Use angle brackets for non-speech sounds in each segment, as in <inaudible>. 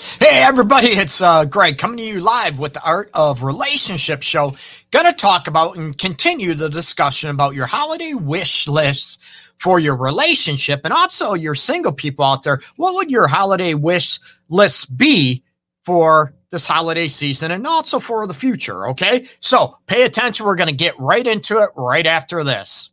Hey everybody, it's uh, Greg coming to you live with the Art of Relationship show. Gonna talk about and continue the discussion about your holiday wish lists for your relationship and also your single people out there. What would your holiday wish list be for this holiday season and also for the future? Okay, so pay attention. We're gonna get right into it right after this.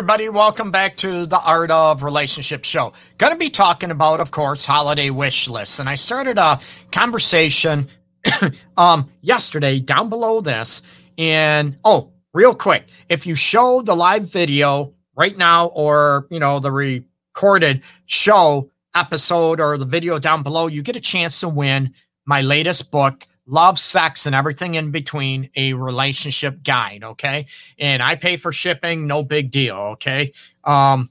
Everybody. Welcome back to the Art of Relationship show. Going to be talking about, of course, holiday wish lists. And I started a conversation <coughs> um, yesterday down below this. And oh, real quick, if you show the live video right now or, you know, the recorded show episode or the video down below, you get a chance to win my latest book, love, sex, and everything in between a relationship guide. Okay. And I pay for shipping, no big deal. Okay. Um,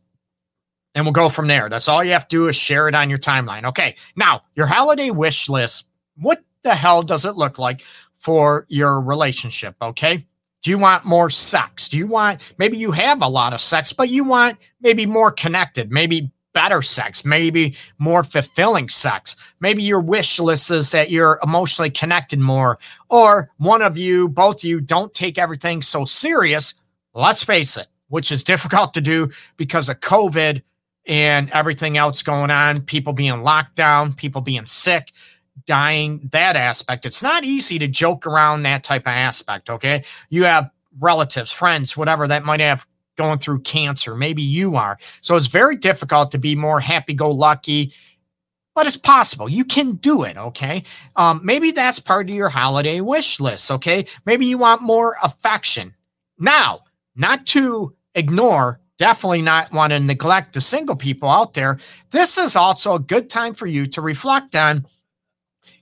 and we'll go from there. That's all you have to do is share it on your timeline. Okay. Now, your holiday wish list. What the hell does it look like for your relationship? Okay. Do you want more sex? Do you want maybe you have a lot of sex, but you want maybe more connected, maybe better sex, maybe more fulfilling sex. Maybe your wish list is that you're emotionally connected more, or one of you, both of you, don't take everything so serious. Let's face it, which is difficult to do because of COVID and everything else going on, people being locked down, people being sick, dying, that aspect. It's not easy to joke around that type of aspect, okay? You have relatives, friends, whatever that might have going through cancer. Maybe you are. So it's very difficult to be more happy go lucky, but it's possible. You can do it. Okay. Um, maybe that's part of your holiday wish list. Okay. Maybe you want more affection. Now, not to ignore definitely not want to neglect the single people out there. This is also a good time for you to reflect on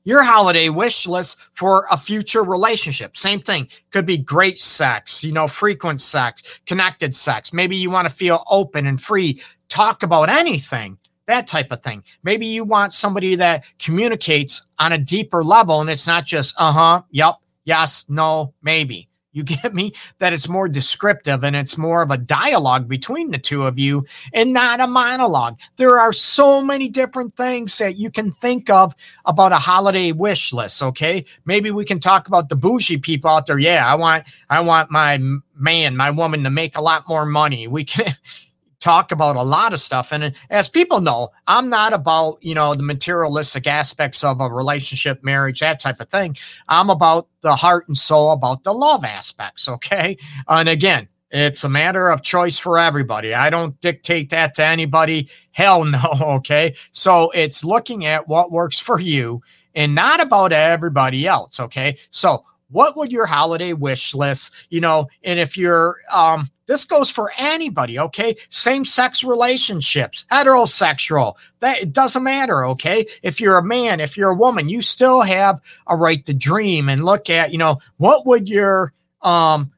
your holiday wish list for a future relationship. Same thing. Could be great sex, you know, frequent sex, connected sex. Maybe you want to feel open and free, talk about anything, that type of thing. Maybe you want somebody that communicates on a deeper level and it's not just, uh huh, yep, yes, no, maybe. You get me? That it's more descriptive and it's more of a dialogue between the two of you and not a monologue. There are so many different things that you can think of about a holiday wish list. Okay. Maybe we can talk about the bougie people out there. Yeah. I want, I want my man, my woman to make a lot more money. We can, <laughs> talk about a lot of stuff. And as people know, I'm not about, you know, the materialistic aspects of a relationship, marriage, that type of thing. I'm about the heart and soul, about the love aspects. Okay. And again, it's a matter of choice for everybody. I don't dictate that to anybody. Hell no. <laughs> Okay. So it's looking at what works for you and not about everybody else. Okay. So what would your holiday wish list, you know, and if you're, um, this goes for anybody, okay? Same sex relationships, heterosexual, that it doesn't matter, okay? If you're a man, if you're a woman, you still have a right to dream and look at, you know, what would your um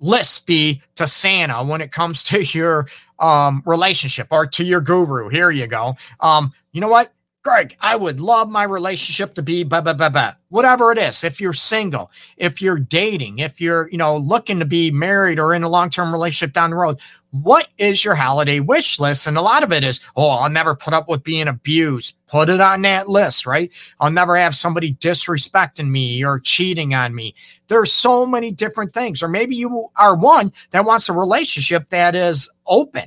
list be to Santa when it comes <laughs> to your um relationship or to your guru? Here you go. Um, you know what? Greg, I would love my relationship to be blah, blah, blah, blah. Whatever it is. If you're single, if you're dating, if you're, you know, looking to be married or in a long-term relationship down the road, what is your holiday wish list? And a lot of it is, oh, I'll never put up with being abused. Put it on that list, right? I'll never have somebody disrespecting me or cheating on me. There's so many different things. Or maybe you are one that wants a relationship that is open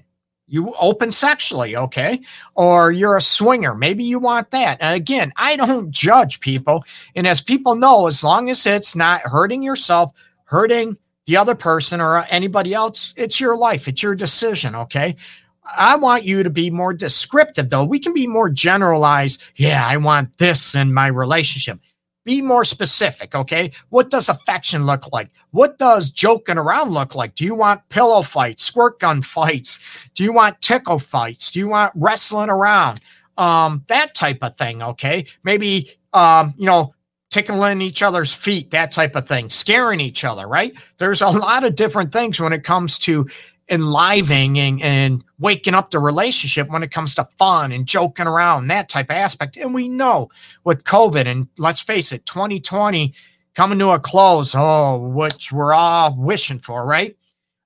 you open sexually, okay? Or you're a swinger. Maybe you want that. And again, I don't judge people. And as people know, as long as it's not hurting yourself, hurting the other person or anybody else, it's your life, it's your decision, okay? I want you to be more descriptive, though. We can be more generalized. Yeah, I want this in my relationship. Be more specific, okay? What does affection look like? What does joking around look like? Do you want pillow fights, squirt gun fights? Do you want tickle fights? Do you want wrestling around? Um, that type of thing, okay? Maybe, um, you know, tickling each other's feet, that type of thing, scaring each other, right? There's a lot of different things when it comes to enlivening and waking up the relationship when it comes to fun and joking around, that type of aspect. And we know with COVID, and let's face it, 2020 coming to a close, oh, which we're all wishing for, right?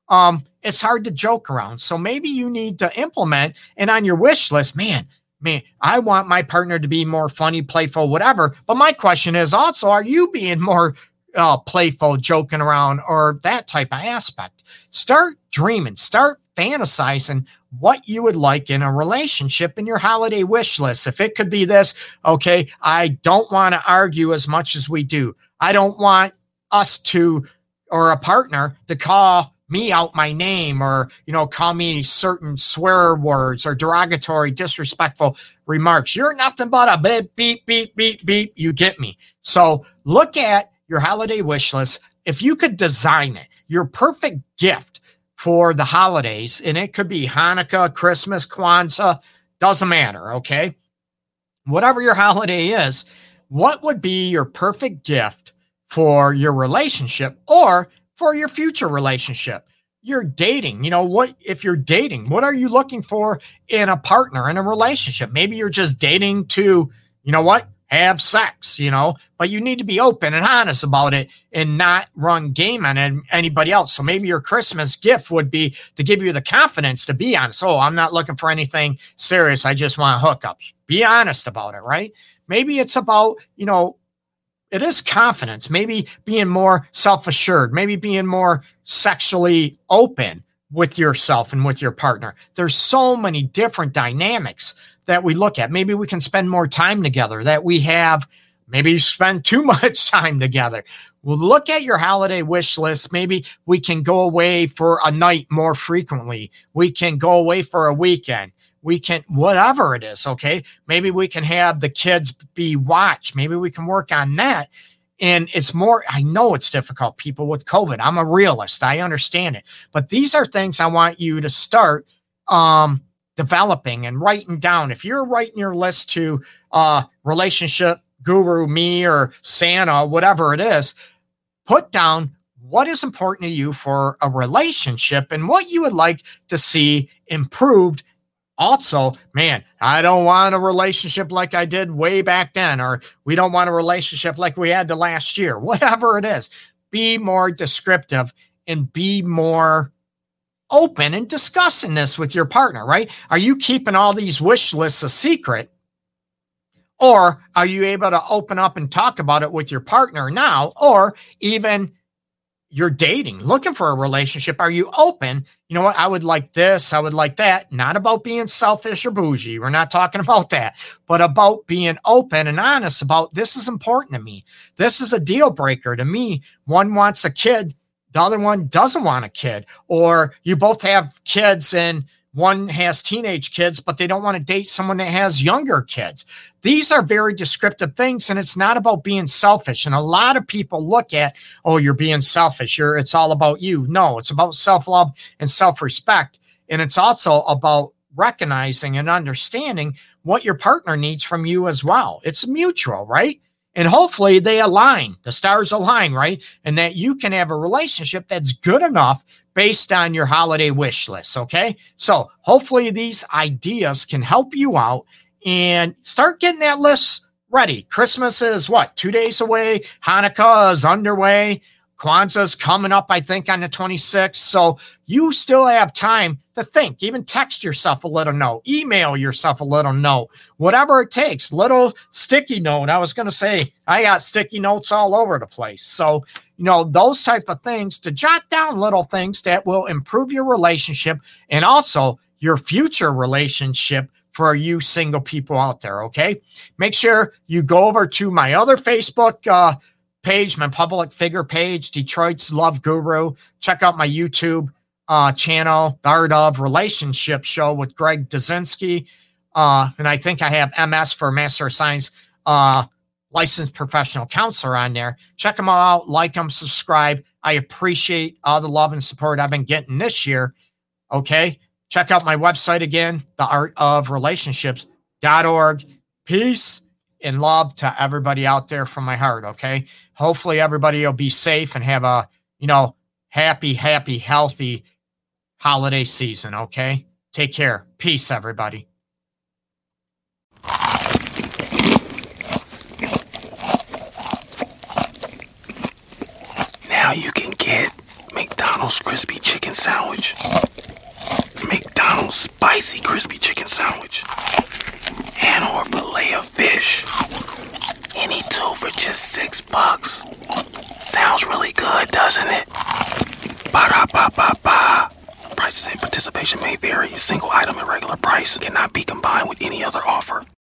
Um, it's hard to joke around. So maybe you need to implement and on your wish list, man, man, I want my partner to be more funny, playful, whatever. But my question is also, are you being more uh, playful, joking around, or that type of aspect? Start dreaming, start fantasizing what you would like in a relationship in your holiday wish list. If it could be this, okay, I don't want to argue as much as we do. I don't want us to, or a partner to call me out my name or you know call me certain swear words or derogatory disrespectful remarks you're nothing but a beep beep beep beep beep you get me so look at your holiday wish list if you could design it your perfect gift for the holidays and it could be hanukkah christmas kwanzaa doesn't matter okay whatever your <laughs> holiday is what would be your perfect gift for your relationship or for your future relationship. You're dating, you know, what if you're dating, what are you looking for in a partner in a relationship? Maybe you're just dating to, you know what, have sex, you know, but you need to be open and honest about it and not run game on anybody else. So maybe your Christmas gift would be to give you the confidence to be honest. Oh, I'm not looking for anything serious. I just want hookups. Be honest about it, right? Maybe it's about, you know, it is confidence, maybe being more self assured, maybe being more sexually open with yourself and with your partner. There's so many different dynamics that we look at. Maybe we can spend more time together, that we have maybe spend too <laughs> much time together. We'll look at your holiday wish list. Maybe we can go away for a night more frequently. We can go away for a weekend we can whatever it is okay maybe we can have the kids be watched maybe we can work on that and it's more i know it's difficult people with covid. I'm a realist. I understand it. But these are things i want you to start um developing and writing down. If you're writing your list to uh relationship guru me or santa whatever it is put down what is important to you for a relationship and what you would like to see improved also, man, I don't want a relationship like I did way back then, or we don't want a relationship like we had the last year, <laughs> whatever it is. Be more descriptive and be more open and discussing this with your partner, right? Are you keeping all these wish lists a secret? Or are you able to open up and talk about it with your partner now? Or even you're dating, looking for a relationship, are you open? You know what? I would like this. I would like that. Not about being selfish or bougie. We're not talking <laughs> about that, but about being open and honest about this is important to me. This is a deal breaker to me. One wants a kid, the other one doesn't want a kid, or you both have kids and one has teenage kids, but they don't want to date someone that has younger kids. These are very descriptive things, and it's not about being selfish. And a lot of people look at, oh, you're being selfish. You're it's all about you. No, it's about self-love and self-respect. And it's also about recognizing and understanding what your partner needs from you as well. It's mutual, right? And hopefully they align, the stars align, right? And that you can have a relationship that's good enough based on your holiday wish list. Okay. So hopefully these ideas can help you out and start getting that list ready. Christmas is what, two days away? Hanukkah is underway. Kwanzaa's coming up, I think, on the 26th. So you still have time to think. Even text yourself a little note, email yourself a little note, whatever it takes. Little sticky note. I was going to say, I got sticky notes all over the place. So, you know, those type of things to jot down little things that will improve your relationship and also your future relationship for you single people out there. Okay. Make sure you go over to my other Facebook, uh, page, my public figure page, Detroit's Love Guru. Check out my YouTube uh, channel, The Art of Relationship Show with Greg Dudzinski. Uh, and I think I have MS for Master of Science, uh, licensed professional counselor on there. Check them out, like them, subscribe. I appreciate all the love and support I've been getting this year. Okay. Check out my website again, theartofrelationships.org. Peace and love to everybody out there from my heart. Okay. Hopefully everybody will be safe and have a, you know, happy, happy, healthy holiday season. Okay. Take care. Peace, everybody. Now you can get McDonald's crispy chicken sandwich, McDonald's spicy crispy chicken sandwich, and or Filet-O-Fish. Any two for just six bucks. Sounds really good, doesn't it? Ba da ba ba ba. Prices and participation may vary. A single item at regular price cannot be combined with any other offer.